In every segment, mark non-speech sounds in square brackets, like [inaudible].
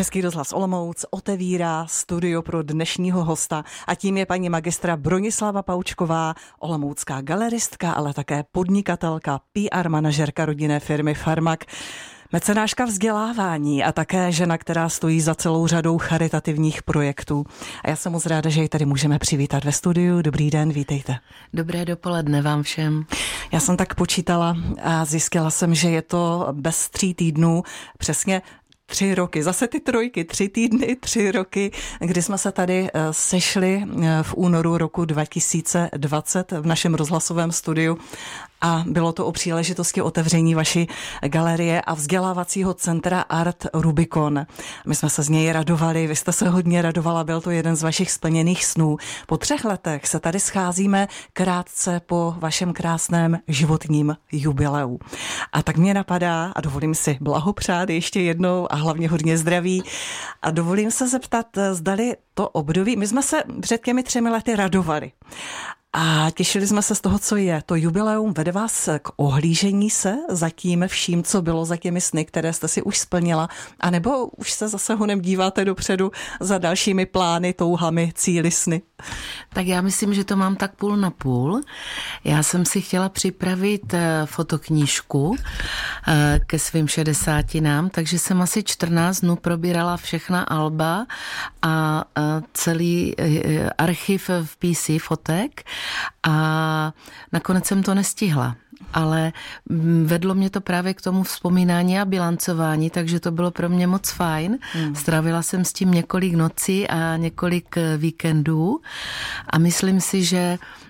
Český rozhlas Olomouc otevírá studio pro dnešního hosta a tím je paní magistra Bronislava Paučková, olomoucká galeristka, ale také podnikatelka, PR manažerka rodinné firmy Farmak. Mecenáška vzdělávání a také žena, která stojí za celou řadou charitativních projektů. A já jsem moc ráda, že ji tady můžeme přivítat ve studiu. Dobrý den, vítejte. Dobré dopoledne vám všem. Já jsem tak počítala a zjistila jsem, že je to bez tří týdnů přesně tři roky, zase ty trojky, tři týdny, tři roky, kdy jsme se tady eh, sešli eh, v únoru roku 2020 v našem rozhlasovém studiu a bylo to o příležitosti otevření vaší galerie a vzdělávacího centra Art Rubicon. My jsme se z něj radovali, vy jste se hodně radovala, byl to jeden z vašich splněných snů. Po třech letech se tady scházíme krátce po vašem krásném životním jubileu. A tak mě napadá, a dovolím si blahopřát ještě jednou a hlavně hodně zdraví, a dovolím se zeptat, zdali to období, my jsme se před těmi třemi lety radovali. A těšili jsme se z toho, co je. To jubileum vede vás k ohlížení se za tím vším, co bylo za těmi sny, které jste si už splnila, anebo už se zase honem díváte dopředu za dalšími plány, touhami, cíly sny? Tak já myslím, že to mám tak půl na půl. Já jsem si chtěla připravit eh, fotoknížku eh, ke svým šedesátinám, takže jsem asi 14 dnů probírala všechna alba a eh, celý archiv v PC fotek a nakonec jsem to nestihla ale vedlo mě to právě k tomu vzpomínání a bilancování, takže to bylo pro mě moc fajn. Hmm. Stravila jsem s tím několik nocí a několik víkendů a myslím si, že Eh,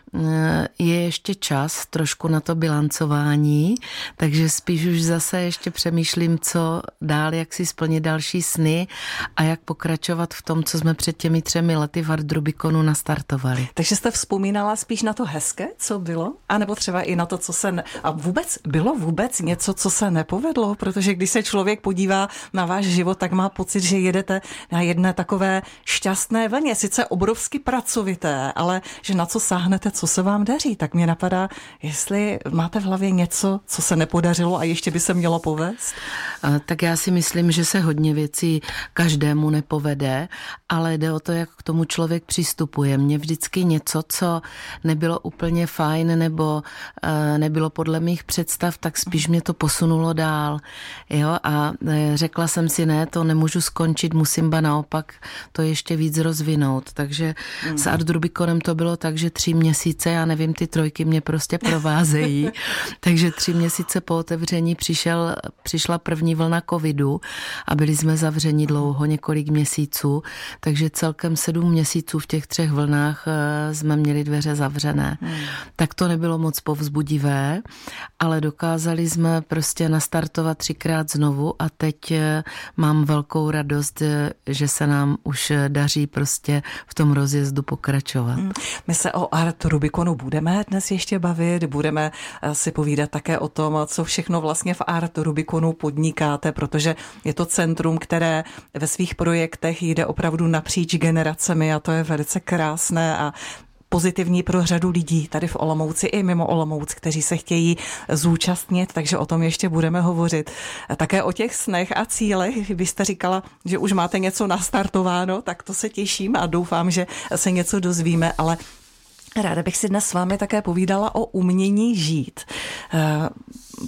je ještě čas trošku na to bilancování, takže spíš už zase ještě přemýšlím, co dál, jak si splnit další sny a jak pokračovat v tom, co jsme před těmi třemi lety v Ardrubikonu nastartovali. Takže jste vzpomínala spíš na to hezké, co bylo? A nebo třeba i na to, co se... Ne... A vůbec bylo vůbec něco, co se nepovedlo? Protože když se člověk podívá na váš život, tak má pocit, že jedete na jedné takové šťastné vlně, sice obrovsky pracovité, ale že na co sáhnete, se vám daří, tak mě napadá, jestli máte v hlavě něco, co se nepodařilo a ještě by se mělo povést? Tak já si myslím, že se hodně věcí každému nepovede, ale jde o to, jak k tomu člověk přistupuje. Mně vždycky něco, co nebylo úplně fajn nebo e, nebylo podle mých představ, tak spíš mě to posunulo dál. Jo? A e, řekla jsem si, ne, to nemůžu skončit, musím ba naopak to ještě víc rozvinout. Takže mm. s Art Rubikonem to bylo tak, že tři měsíce měsíce, já nevím, ty trojky mě prostě provázejí. [laughs] Takže tři měsíce po otevření přišel, přišla první vlna covidu a byli jsme zavřeni dlouho, několik měsíců, takže celkem sedm měsíců v těch třech vlnách eh, jsme měli dveře zavřené. Hmm. Tak to nebylo moc povzbudivé, ale dokázali jsme prostě nastartovat třikrát znovu a teď eh, mám velkou radost, eh, že se nám už daří prostě v tom rozjezdu pokračovat. Hmm. My se o Art Rubikonu budeme dnes ještě bavit, budeme eh, si povídat také o tom, co všechno vlastně v Art Rubikonu podnikáte, protože je to centrum, které ve svých projektech jde opravdu napříč generacemi a to je velice krásné a pozitivní pro řadu lidí tady v Olomouci i mimo Olomouc, kteří se chtějí zúčastnit, takže o tom ještě budeme hovořit. Také o těch snech a cílech. Vy jste říkala, že už máte něco nastartováno, tak to se těším a doufám, že se něco dozvíme, ale Ráda bych si dnes s vámi také povídala o umění žít, eh,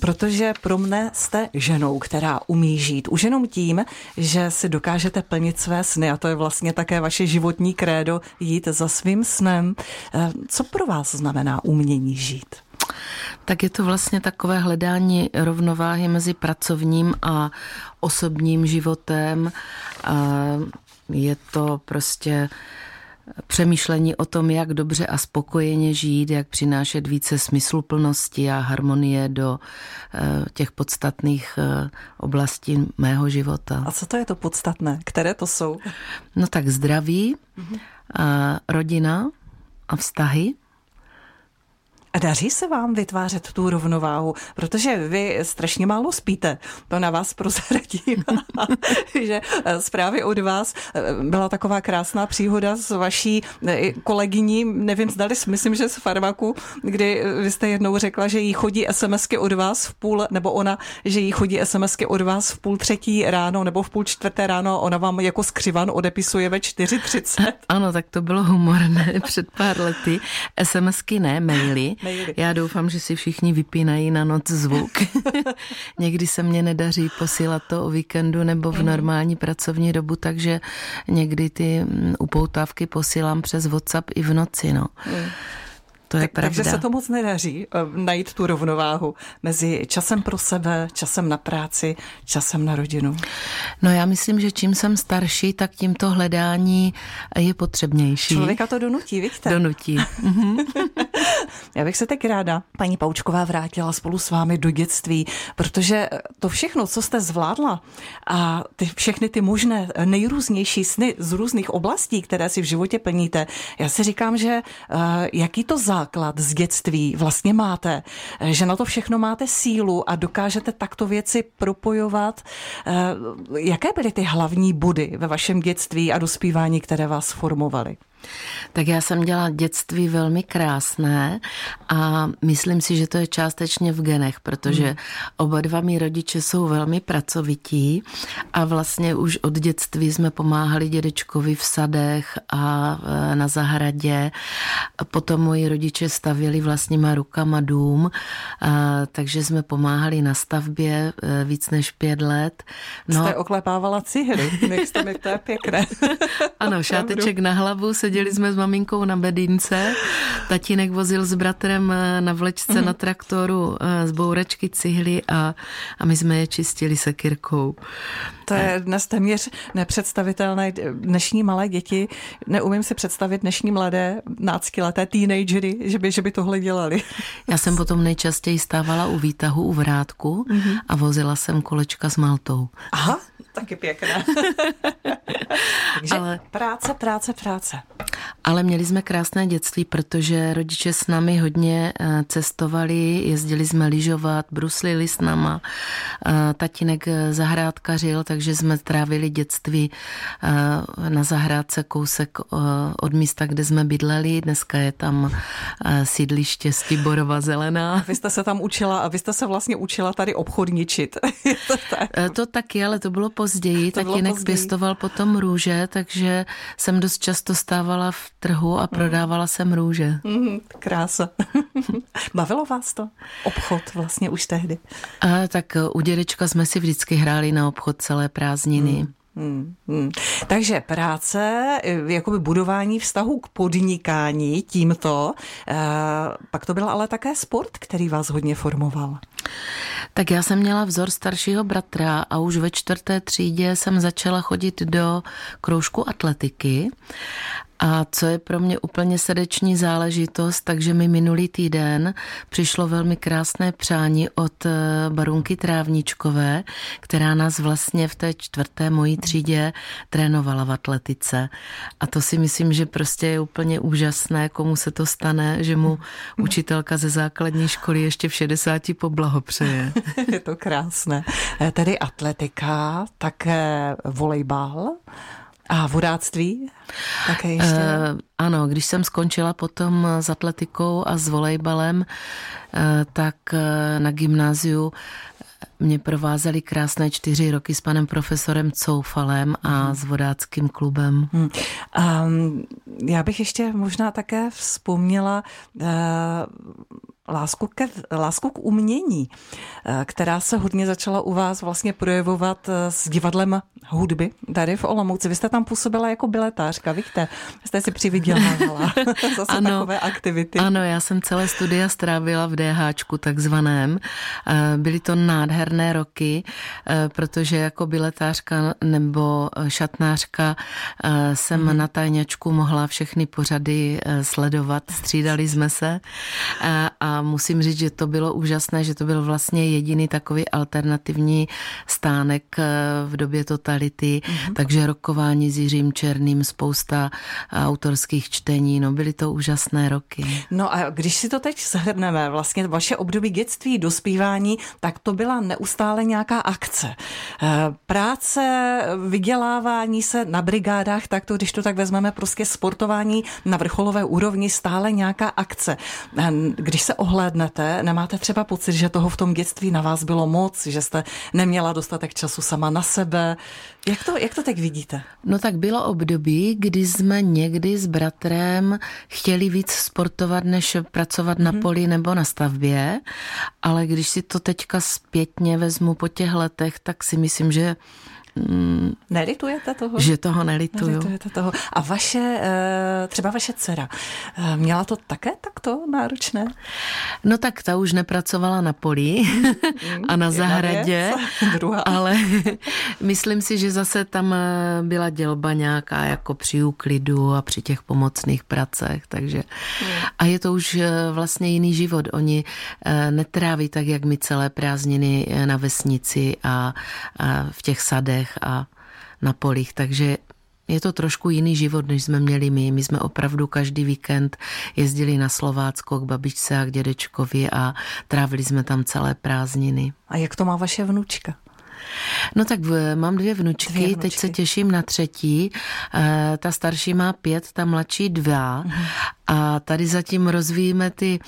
protože pro mne jste ženou, která umí žít. Už jenom tím, že si dokážete plnit své sny a to je vlastně také vaše životní krédo jít za svým snem. Eh, co pro vás znamená umění žít? Tak je to vlastně takové hledání rovnováhy mezi pracovním a osobním životem. Je to prostě přemýšlení o tom, jak dobře a spokojeně žít, jak přinášet více smysluplnosti a harmonie do eh, těch podstatných eh, oblastí mého života. A co to je to podstatné? Které to jsou? No tak zdraví, mm-hmm. rodina a vztahy. A daří se vám vytvářet tu rovnováhu, protože vy strašně málo spíte, to na vás prozradím, [laughs] že eh, zprávy od vás eh, byla taková krásná příhoda s vaší eh, kolegyní, nevím, zdali, myslím, že z Farmaku, kdy vy jste jednou řekla, že jí chodí SMSky od vás v půl, nebo ona, že jí chodí SMSky od vás v půl třetí ráno, nebo v půl čtvrté ráno, ona vám jako skřivan odepisuje ve 4.30. Ano, tak to bylo humorné [laughs] před pár lety. SMSky ne, maily. Maily. Já doufám, že si všichni vypínají na noc zvuk. [laughs] Někdy se mně nedaří posílat to o víkendu nebo v mhm. normální pracovní dobu, takže někdy ty mm, upoutávky posílám přes WhatsApp i v noci. No. Mm. To je tak, pravda. Takže se to moc nedaří eh, najít tu rovnováhu mezi časem pro sebe, časem na práci, časem na rodinu. No já myslím, že čím jsem starší, tak tím to hledání je potřebnější. Člověka to donutí, vidíte? Donutí. [laughs] já bych se teď ráda, paní Paučková, vrátila spolu s vámi do dětství, protože to všechno, co jste zvládla a ty všechny ty možné nejrůznější sny z různých oblastí, které si v životě plníte, já si říkám, že jaký to základ základ z dětství vlastně máte, že na to všechno máte sílu a dokážete takto věci propojovat. Eh, jaké byly ty hlavní body ve vašem dětství a dospívání, které vás formovaly? Tak já jsem dělala dětství velmi krásné a myslím si, že to je částečně v genech, protože hmm. oba dva mý rodiče jsou velmi pracovití a vlastně už od dětství jsme pomáhali dědečkovi v sadech a e, na zahradě. Potom moji rodiče stavěli vlastníma rukama dům, takže jsme pomáhali na stavbě e, víc než pět let. No, Jste oklepávala cihly, jste mi to je pěkné. [laughs] ano, šáteček na hlavu se seděli jsme s maminkou na bedínce, tatínek vozil s bratrem eh, na vlečce mm. na traktoru eh, z bouračky cihly a, a my jsme je čistili sekirkou. To je dnes téměř nepředstavitelné. Dnešní malé děti, neumím si představit dnešní mladé náctileté teenagery, že by, že by tohle dělali. Já jsem potom nejčastěji stávala u výtahu u vrátku mm-hmm. a vozila jsem kolečka s Maltou. Aha, taky pěkná. [laughs] Takže Ale... práce, práce, práce. Ale měli jsme krásné dětství, protože rodiče s námi hodně eh, cestovali, jezdili jsme lyžovat, bruslili s náma. Eh, tatínek zahrádkařil, takže jsme trávili dětství eh, na zahrádce kousek od místa, kde jsme bydleli. Dneska je tam sídliště Stiborova zelená. A vy jste se tam učila a vy jste se vlastně učila tady obchodničit. [laughs] to, tak? to taky, ale to bylo později. To Tatínek později. pěstoval potom růže, takže jsem dost často stávala v trhu a prodávala jsem růže. Mm, krása. [laughs] Bavilo vás to? Obchod vlastně už tehdy? A, tak u dědečka jsme si vždycky hráli na obchod celé prázdniny. Mm. Hmm, hmm. Takže práce, jakoby budování vztahu k podnikání tímto, eh, pak to byl ale také sport, který vás hodně formoval. Tak já jsem měla vzor staršího bratra a už ve čtvrté třídě jsem začala chodit do kroužku atletiky a co je pro mě úplně srdeční záležitost, takže mi minulý týden přišlo velmi krásné přání od eh, barunky Trávničkové, která nás vlastně v té čtvrté mojí třídě trénovala v atletice. A to si myslím, že prostě je úplně úžasné, komu se to stane, že mu učitelka ze základní školy ještě v 60 poblahopřeje. [laughs] je to krásné. Eh, tedy atletika, také volejbal. A vodáctví? Také ještě? Uh, ano, když jsem skončila potom s atletikou a s volejbalem, uh, tak uh, na gymnáziu mě provázely krásné čtyři roky s panem profesorem Coufalem a hmm. s vodáckým klubem. Hmm. Um, já bych ještě možná také vzpomněla uh, lásku, ke, lásku k umění, eh, která se hodně začala u vás vlastně projevovat eh, s divadlem hudby tady v Olomouci. Vy jste tam působila jako biletářka, víte? Jste si přivydělávala [laughs] zase ano, takové aktivity. Ano, já jsem celé studia strávila v DHčku takzvaném. Eh, byly to nádherné roky, protože jako biletářka nebo šatnářka jsem hmm. na tajňačku mohla všechny pořady sledovat, střídali jsme se a a musím říct, že to bylo úžasné, že to byl vlastně jediný takový alternativní stánek eh, v době totality, mm-hmm. takže rokování s Jiřím Černým, spousta autorských čtení, no byly to úžasné roky. No a když si to teď shrneme, vlastně vaše období dětství, dospívání, tak to byla neustále nějaká akce. Eh, práce, vydělávání se na brigádách, tak to, když to tak vezmeme, prostě sportování na vrcholové úrovni, stále nějaká akce. Eh, když se ohlédnete, nemáte třeba pocit, že toho v tom dětství na vás bylo moc, že jste neměla dostatek času sama na sebe? Jak to, jak to tak vidíte? No tak bylo období, kdy jsme někdy s bratrem chtěli víc sportovat, než pracovat na mhm. poli nebo na stavbě, ale když si to teďka zpětně vezmu po těch letech, tak si myslím, že Mm, Nelitujete toho? Že toho nelituju. Nelitujete toho. A vaše, eh, třeba vaše dcera, eh, měla to také takto náročné? No tak ta už nepracovala na poli mm, [laughs] a na zahradě, [laughs] druhá. ale [laughs] myslím si, že zase tam eh, byla dělba nějaká jako při úklidu a při těch pomocných pracech, takže mm. a je to už vlastně jiný život. Oni netráví tak, jak my celé prázdniny na vesnici a, a v těch sadech sadech a na polích, takže je to trošku jiný život, než jsme měli my. My jsme opravdu každý víkend jezdili na Slovácko k babičce a k dědečkovi a trávili jsme tam celé prázdniny. A jak to má vaše vnučka? No tak mám dvě vnučky, dvě vnučky. teď se těším na třetí. Eh, ta starší má pět, ta mladší dva. Mhm. A tady zatím rozvíjíme ty,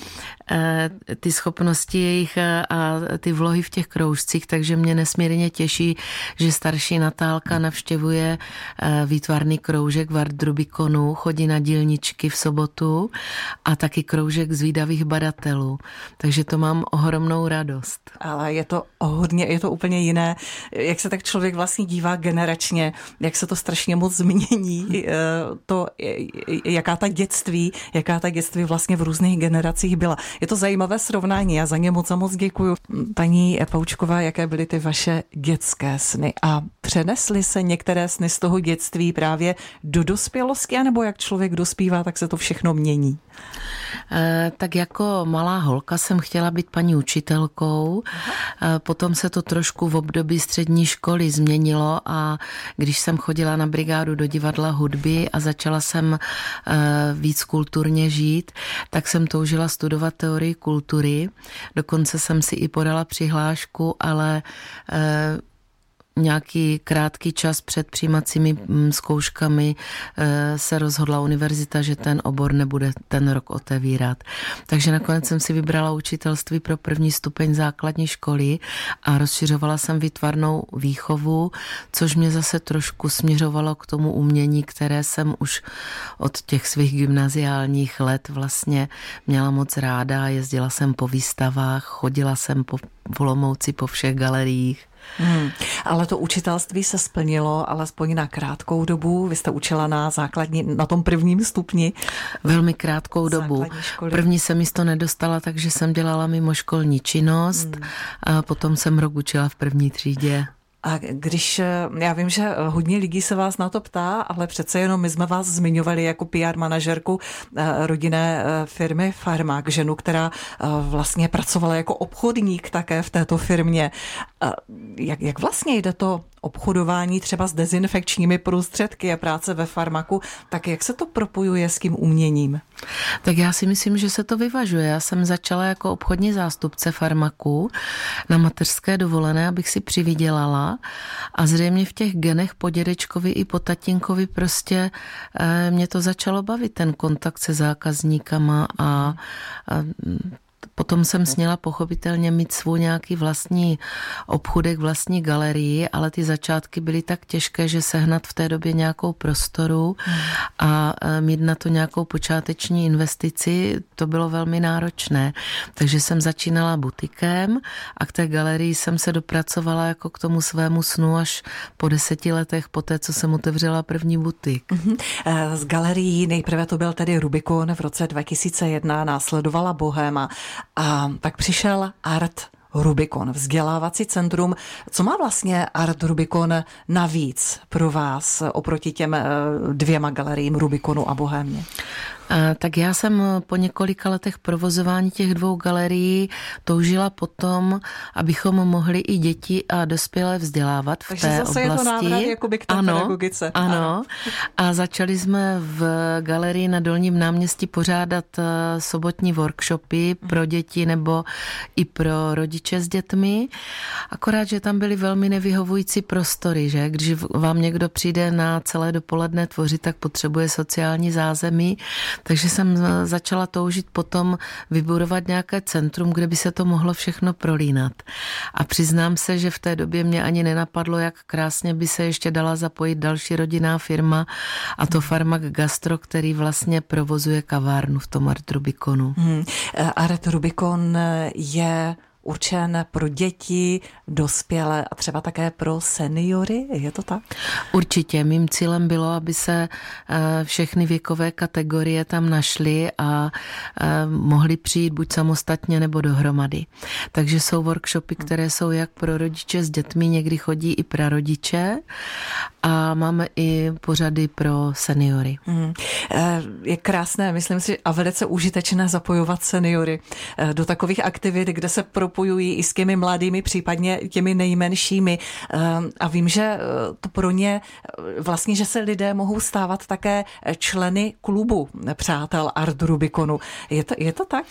eh, ty schopnosti jejich eh, a ty vlohy v těch kroužcích, takže mě nesmírně těší, že starší Natálka navštěvuje výtvarný kroužek v Art Rubikonu, chodí na dílničky v sobotu a taky kroužek zvídavých badatelů. Takže to mám ohromnou radost. Ale je to hodně, je to úplně jiné jak se tak člověk vlastně dívá generačně, jak se to strašně moc změní, eh, to, jaká ta dětství, jaká ta dětství vlastně v různých generacích byla. Je to zajímavé srovnání, já za ně moc a moc děkuju. Paní Paučková, jaké byly ty vaše dětské sny a přenesly se některé sny z toho dětství právě do dospělosti, anebo jak člověk dospívá, tak se to všechno mění? Eh, tak jako malá holka jsem chtěla být paní učitelkou. Eh, potom se to trošku v období střední školy změnilo a když jsem chodila na brigádu do divadla hudby a začala jsem eh, víc kulturně žít, tak jsem toužila studovat teorii kultury. Dokonce jsem si i podala přihlášku, ale nějaký krátký čas před přijímacími mm, zkouškami eh, se rozhodla univerzita, že ten obor nebude ten rok otevírat. Takže nakonec jsem si vybrala učitelství pro první stupeň základní školy a rozšiřovala jsem výtvarnou výchovu, což mě zase trošku směřovalo k tomu umění, které jsem už od těch svých gymnaziálních let vlastně měla moc ráda. Jezdila jsem po výstavách, chodila jsem po Volomouci po všech galeriích. Hmm. Ale to učitelství se splnilo alespoň na krátkou dobu. Vy jste učila na základní, na tom prvním stupni. Velmi krátkou dobu. První se místo nedostala, takže jsem dělala mimo školní činnost hmm. a potom jsem rok učila v první třídě. A když, eh, já vím, že hodně lidí se vás na to ptá, ale přece jenom my jsme vás zmiňovali jako PR manažerku eh, rodinné eh, firmy Farmak, ženu, která vlastně pracovala jako obchodník také v této firmě. Jak, jak vlastně jde to obchodování třeba s dezinfekčními prostředky a práce ve farmaku, tak jak se to propojuje s tím uměním? Tak já si myslím, že se to vyvažuje. Já jsem začala jako obchodní zástupce farmaku na mateřské dovolené, abych si přivydělala a zřejmě v těch genech po dědečkovi i po tatínkovi prostě eh, mě to začalo bavit, ten kontakt se zákazníkama a, a Potom jsem sněla pochopitelně mít svůj nějaký vlastní obchudek, vlastní galerii, ale ty začátky byly tak těžké, že sehnat v té době nějakou prostoru a e, mít na to nějakou počáteční investici, to bylo velmi náročné. Takže jsem začínala butikem a k té galerii jsem se dopracovala jako k tomu svému snu až po deseti letech po té, co jsem otevřela první butik. Mhm. E, z galerií nejprve to byl tedy Rubikon v roce 2001, následovala Bohema a pak přišel Art Rubikon, vzdělávací centrum. Co má vlastně Art Rubikon navíc pro vás oproti těm eh, dvěma galeriím Rubikonu a Bohémě? Tak já jsem po několika letech provozování těch dvou galerií toužila potom, abychom mohli i děti a dospělé vzdělávat v Takže té zase oblasti. je to návrat jakoby k té ano, pedagogice. Ano. ano. A začali jsme v galerii na Dolním náměstí pořádat eh, sobotní workshopy pro děti nebo i pro rodiče s dětmi. Akorát, že tam byly velmi nevyhovující prostory, že když vám někdo přijde na celé dopoledne tvořit, tak potřebuje sociální zázemí. Takže jsem začala toužit potom vybudovat nějaké centrum, kde by se to mohlo všechno prolínat. A přiznám se, že v té době mě ani nenapadlo, jak krásně by se ještě dala zapojit další rodinná firma a to Farmak Gastro, který vlastně provozuje kavárnu v tom Art Rubiconu. Hmm. Art Rubicon je určen pro děti, dospělé a třeba také pro seniory? Je to tak? Určitě. Mým cílem bylo, aby se eh, všechny věkové kategorie tam našly a eh, mohly přijít buď samostatně nebo dohromady. Takže jsou workshopy, které jsou jak pro rodiče s dětmi, někdy chodí i pro rodiče a máme i pořady pro seniory. Hmm. Je krásné, myslím si, a velice užitečné zapojovat seniory do takových aktivit, kde se pro propojují i s těmi mladými, případně těmi nejmenšími. Ehm, a vím, že eh, to pro ně eh, vlastně, že se lidé mohou stávat také členy klubu přátel Art Rubikonu. Je to, je to tak?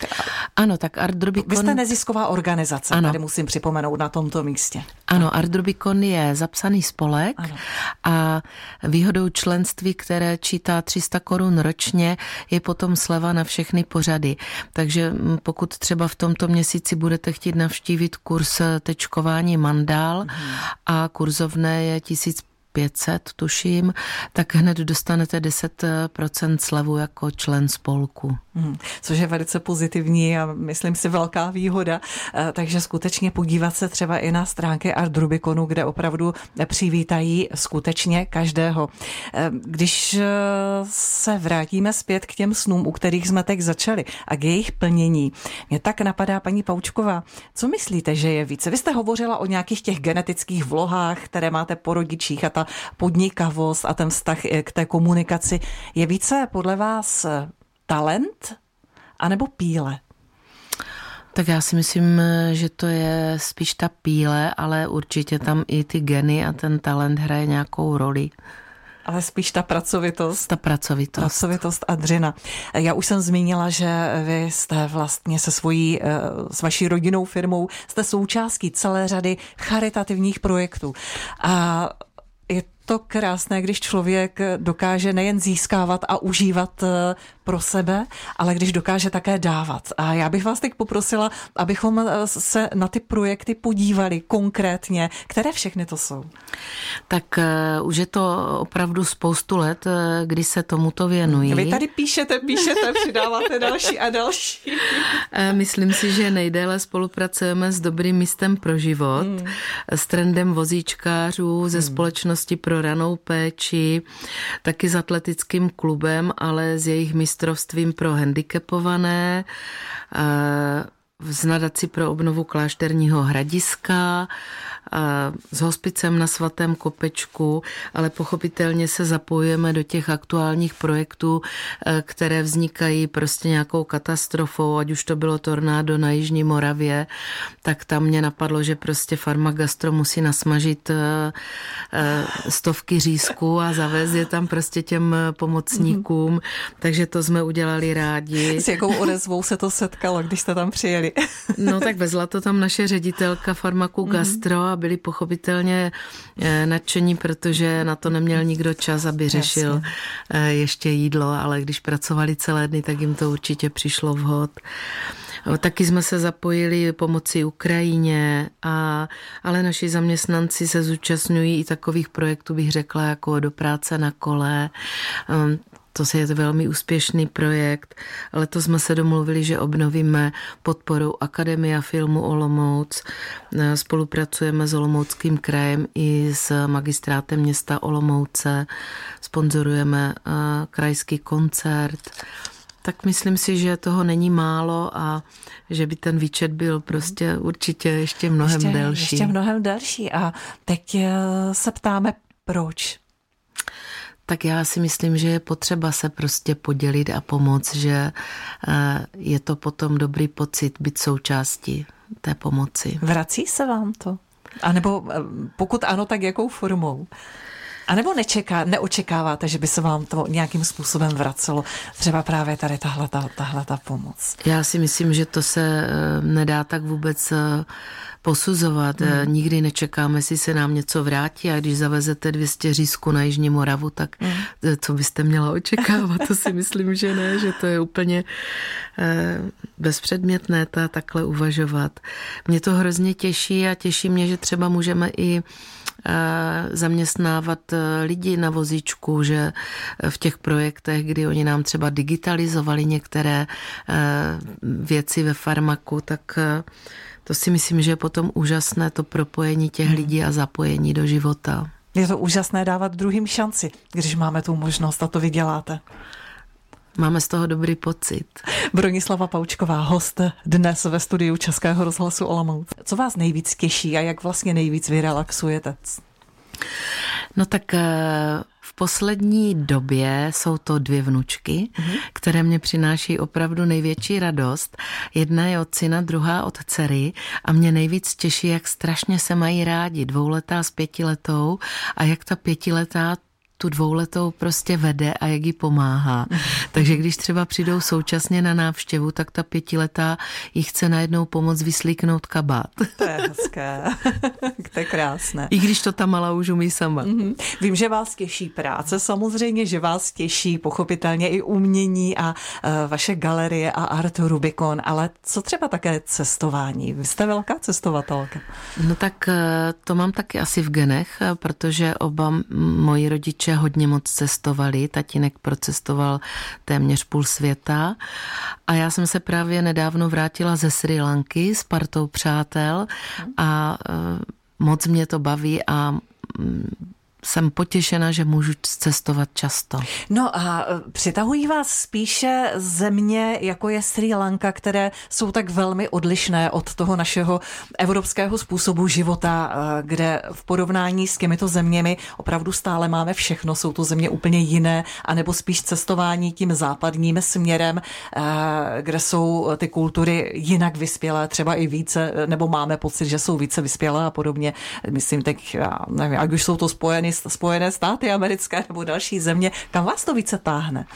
Ano, tak Art Rubikon... Vy jste nezisková organizace, ano. tady musím připomenout na tomto místě. Ano, Art Rubikon je zapsaný spolek ano. a výhodou členství, které čítá 300 korun ročně, je potom sleva na všechny pořady. Takže mm, pokud třeba v tomto měsíci budete chtít navštívit kurz tečkování mandál hmm. a kurzovné je 1500 500, tuším, tak hned dostanete 10% slevu jako člen spolku. Hmm, což je velice pozitivní a myslím si velká výhoda. Eh, takže skutečně podívat se třeba i na stránky Art Rubiconu, kde opravdu přivítají skutečně každého. Eh, když eh, se vrátíme zpět k těm snům, u kterých jsme teď začali a k jejich plnění, mě tak napadá paní Paučková, co myslíte, že je více? Vy jste hovořila o nějakých těch genetických vlohách, které máte po rodičích a ta podnikavost a ten vztah k té komunikaci je více podle vás talent anebo píle? Tak já si myslím, že to je spíš ta píle, ale určitě tam i ty geny a ten talent hraje nějakou roli. Ale spíš ta pracovitost. Ta pracovitost. Pracovitost a dřina. Já už jsem zmínila, že vy jste vlastně se svojí, eh, s vaší rodinou firmou, jste součástí celé řady charitativních projektů. A je to krásné, když člověk dokáže nejen získávat a užívat eh, pro sebe, ale když dokáže také dávat. A já bych vás teď poprosila, abychom eh, se na ty projekty podívali konkrétně. Které všechny to jsou? Tak uh, už je to opravdu spoustu let, kdy se tomuto věnují. Vy tady píšete, píšete, přidáváte další a další. [laughs] Myslím si, že nejdéle spolupracujeme s Dobrým místem pro život, hmm. s trendem vozíčkářů ze hmm. společnosti pro ranou péči, taky s atletickým klubem, ale s jejich mistrovstvím pro handicapované, v nadaci pro obnovu klášterního hradiska, s hospicem na svatém Kopečku, ale pochopitelně se zapojujeme do těch aktuálních projektů, e, které vznikají prostě nějakou katastrofou, ať už to bylo tornádo na Jižní Moravě, tak tam mě napadlo, že prostě farma gastro musí nasmažit e, e, stovky řízků a zavést je tam prostě těm pomocníkům, takže to jsme udělali rádi. S jakou odezvou se to setkalo, když jste tam přijeli? No tak vezla to tam naše ředitelka farmaku gastro a byli pochopitelně eh, nadšení, protože na to neměl nikdo čas, aby řešil Jasně. Eh, ještě jídlo, ale když pracovali celé dny, tak jim to určitě přišlo vhod. Taky jsme se zapojili pomoci Ukrajině, a, ale naši zaměstnanci se zúčastňují i takových projektů, bych řekla, jako do práce na kole. To je velmi úspěšný projekt. Letos jsme se domluvili, že obnovíme podporu Akademia filmu Olomouc. Spolupracujeme s Olomouckým krajem i s magistrátem města Olomouce. Sponzorujeme eh, krajský koncert tak myslím si, že toho není málo a že by ten výčet byl prostě určitě ještě mnohem ještě, delší. Ještě mnohem delší. A teď eh, se ptáme, proč? Tak já si myslím, že je potřeba se prostě podělit a pomoct, že eh, je to potom dobrý pocit být součástí té pomoci. Vrací se vám to? A nebo eh, pokud ano, tak jakou formou? A nebo nečeká, neočekáváte, že by se vám to nějakým způsobem vracelo? Třeba právě tady tahle ta, tahle ta pomoc. Já si myslím, že to se eh, nedá tak vůbec eh, posuzovat. Hmm. Nikdy nečekáme, jestli se nám něco vrátí a když zavezete 200 řízku na Jižní Moravu, tak hmm. co byste měla očekávat? To si myslím, že ne, že to je úplně bezpředmětné ta takhle uvažovat. Mě to hrozně těší a těší mě, že třeba můžeme i zaměstnávat lidi na vozíčku, že v těch projektech, kdy oni nám třeba digitalizovali některé věci ve farmaku, tak to si myslím, že je potom úžasné to propojení těch hmm. lidí a zapojení do života. Je to úžasné dávat druhým šanci, když máme tu možnost a to vyděláte. Máme z toho dobrý pocit. Bronislava Paučková, host dnes ve studiu Českého rozhlasu Olomouc. Co vás nejvíc těší a jak vlastně nejvíc vyrelaxujete? No tak eh, v poslední době jsou to dvě vnučky, mm-hmm. které mě přináší opravdu největší radost. Jedna je od syna, druhá od dcery a mě nejvíc těší, jak strašně se mají rádi, dvouletá s pětiletou a jak ta pětiletá tu dvouletou prostě vede a jak jí pomáhá. Takže když třeba přijdou současně na návštěvu, tak ta pětiletá jí chce najednou pomoct vyslíknout kabát. To je hezké. [laughs] to je krásné. I když to ta malá už umí sama. Mm-hmm. Vím, že vás těší práce, samozřejmě, že vás těší pochopitelně i umění a uh, vaše galerie a Art Rubicon, ale co třeba také cestování? Vy jste velká cestovatelka. No tak uh, to mám taky asi v genech, protože oba moji rodiče hodně moc cestovali. Tatínek procestoval téměř půl světa a já jsem se právě nedávno vrátila ze Sri Lanky s partou přátel a e, moc mě to baví a mm, jsem potěšena, že můžu cestovat často. No a e, přitahují vás spíše země, jako je Sri Lanka, které jsou tak velmi odlišné od toho našeho evropského způsobu života, e, kde v porovnání s těmito zeměmi opravdu stále máme všechno, jsou to země úplně jiné, anebo spíš cestování tím západním směrem, e, kde jsou ty kultury jinak vyspělé, třeba i více, nebo máme pocit, že jsou více vyspělé a podobně. Myslím teď, já nevím, ať už jsou to spojeny Spojené státy americké nebo další země. Kam vás to více táhne?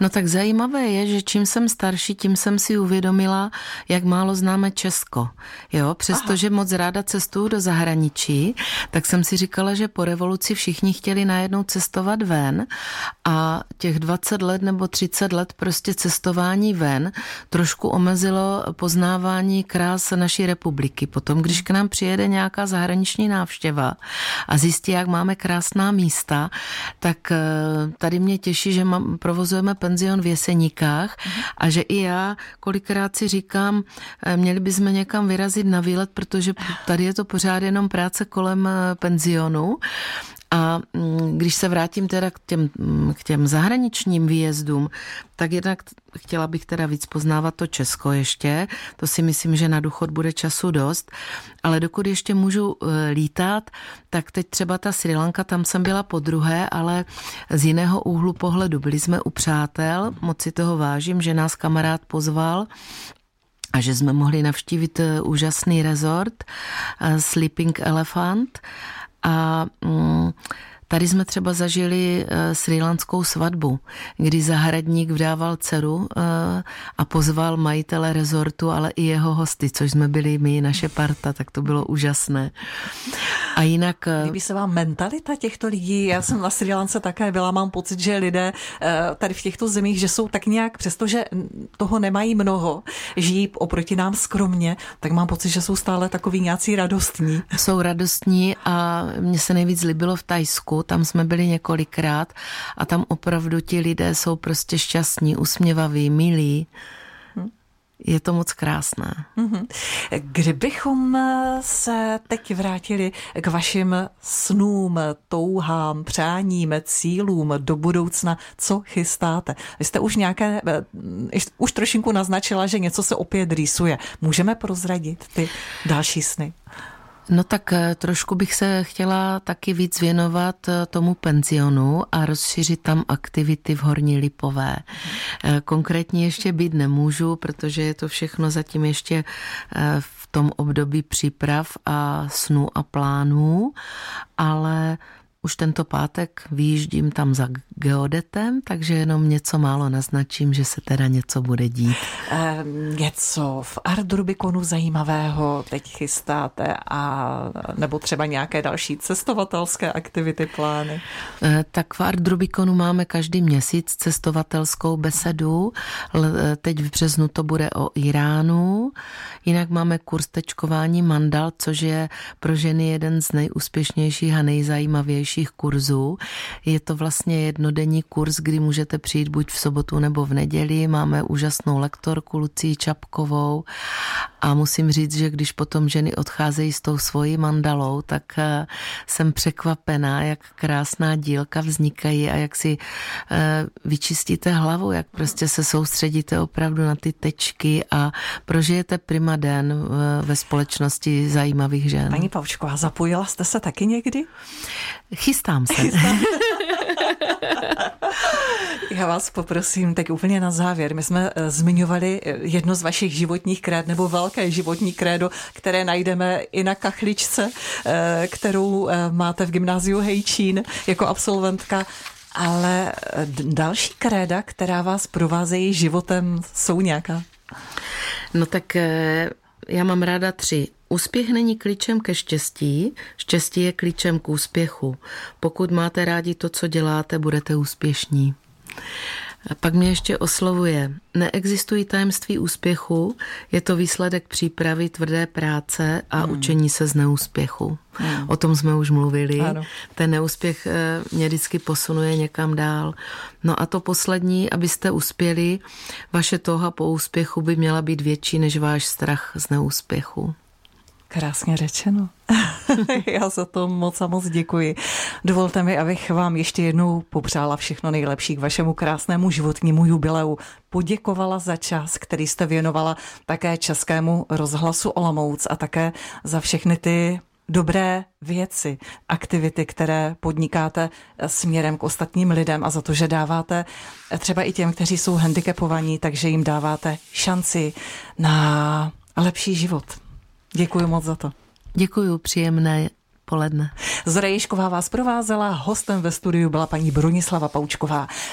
No tak zajímavé je, že čím jsem starší, tím jsem si uvědomila, jak málo známe Česko. Jo, přestože moc ráda cestuju do zahraničí, tak jsem si říkala, že po revoluci všichni chtěli najednou cestovat ven a těch 20 let nebo 30 let prostě cestování ven trošku omezilo poznávání krás naší republiky. Potom, když k nám přijede nějaká zahraniční návštěva a zjistí, jak máme krásná místa, tak eh, tady mě těší, že mám, provozujeme penzion v Jeseníkách a že i já kolikrát si říkám, eh, měli bychom někam vyrazit na výlet, protože tady je to pořád jenom práce kolem eh, penzionu a mm, když se vrátím teda k těm, mm, k těm zahraničním výjezdům, tak jednak chtěla bych teda víc poznávat to Česko ještě. To si myslím, že na důchod bude času dost. Ale dokud ještě můžu e, lítat, tak teď třeba ta Sri Lanka, tam jsem byla po druhé, ale z jiného úhlu pohledu. Byli jsme u přátel, moc si toho vážím, že nás kamarád pozval a že jsme mohli navštívit e, úžasný rezort e, Sleeping Elephant a mm, Tady jsme třeba zažili uh, srilanskou svatbu, kdy zahradník vdával dceru uh, a pozval majitele rezortu, ale i jeho hosty, což jsme byli my, naše parta, tak to bylo úžasné. A jinak... Uh, Líbí se vám mentalita těchto lidí? Já jsem na Sri Lance také byla, mám pocit, že lidé tady v těchto zemích, že jsou tak nějak, přestože toho nemají mnoho, žijí oproti nám skromně, tak mám pocit, že jsou stále takový nějací radostní. Jsou radostní a mně se nejvíc líbilo v Tajsku, tam jsme byli několikrát a tam opravdu ti lidé jsou prostě šťastní, usměvaví, milí. Je to moc krásné. Mhm. Kdybychom se teď vrátili k vašim snům, touhám, přáním, cílům do budoucna, co chystáte? Vy jste už nějaké, eh, už trošinku naznačila, že něco se opět rýsuje. Můžeme prozradit ty další sny? No tak eh, trošku bych se chtěla taky víc věnovat eh, tomu penzionu a rozšířit tam aktivity v Horní Lipové. Eh, konkrétně ještě být nemůžu, protože je to všechno zatím ještě v tom období příprav a snů a plánů, ale už tento pátek vyjíždím tam za geodetem, takže jenom něco málo naznačím, že se teda něco bude dít. E, něco v Art zajímavého teď chystáte a nebo třeba nějaké další cestovatelské aktivity, plány? E, tak v Art máme každý měsíc cestovatelskou besedu. Teď v březnu to bude o Iránu. Jinak máme kurz tečkování mandal, což je pro ženy jeden z nejúspěšnějších a nejzajímavějších kurzů. Je to vlastně jednodenní kurz, kdy můžete přijít buď v sobotu nebo v neděli. Máme úžasnou lektorku Lucii Čapkovou a musím říct, že když potom ženy odcházejí s tou svojí mandalou, tak eh, jsem překvapená, jak krásná dílka vznikají a jak si eh, vyčistíte hlavu, jak prostě se soustředíte opravdu na ty tečky a prožijete prima den eh, ve společnosti zajímavých žen. Paní Paučková, zapojila jste se taky někdy? Chystám se. Chystám. [laughs] [laughs] Já vás poprosím teď úplně na závěr. My jsme eh, zmiňovali eh, jedno z vašich životních kréd, nebo velké životní krédo, které najdeme i na kachličce, eh, kterou máte v gymnáziu Hejčín jako absolventka. Ale další kréda, která vás provázejí životem, jsou nějaká? No tak já mám ráda tři. Úspěch není klíčem ke štěstí, štěstí je klíčem k úspěchu. Pokud máte rádi to, co děláte, budete úspěšní. A pak mě ještě oslovuje. Neexistují tajemství úspěchu, je to výsledek přípravy, tvrdé práce a hmm. učení se z neúspěchu. Hmm. O tom jsme už mluvili. Ano. Ten neúspěch eh, mě vždycky posunuje někam dál. No a to poslední, abyste uspěli, vaše touha po úspěchu by měla být větší než váš strach z neúspěchu. Krásně řečeno. [laughs] Já za to moc a moc děkuji. Dovolte mi, abych vám ještě jednou popřála všechno nejlepší k vašemu krásnému životnímu jubileu. Poděkovala za čas, který jste věnovala také Českému rozhlasu Olomouc a také za všechny ty dobré věci, aktivity, které podnikáte směrem k ostatním lidem a za to, že dáváte třeba i těm, kteří jsou handicapovaní, takže jim dáváte šanci na lepší život. Děkuji moc za to. Děkuji, příjemné poledne. Zora Ježková vás provázela, hostem ve studiu byla paní Brunislava Paučková.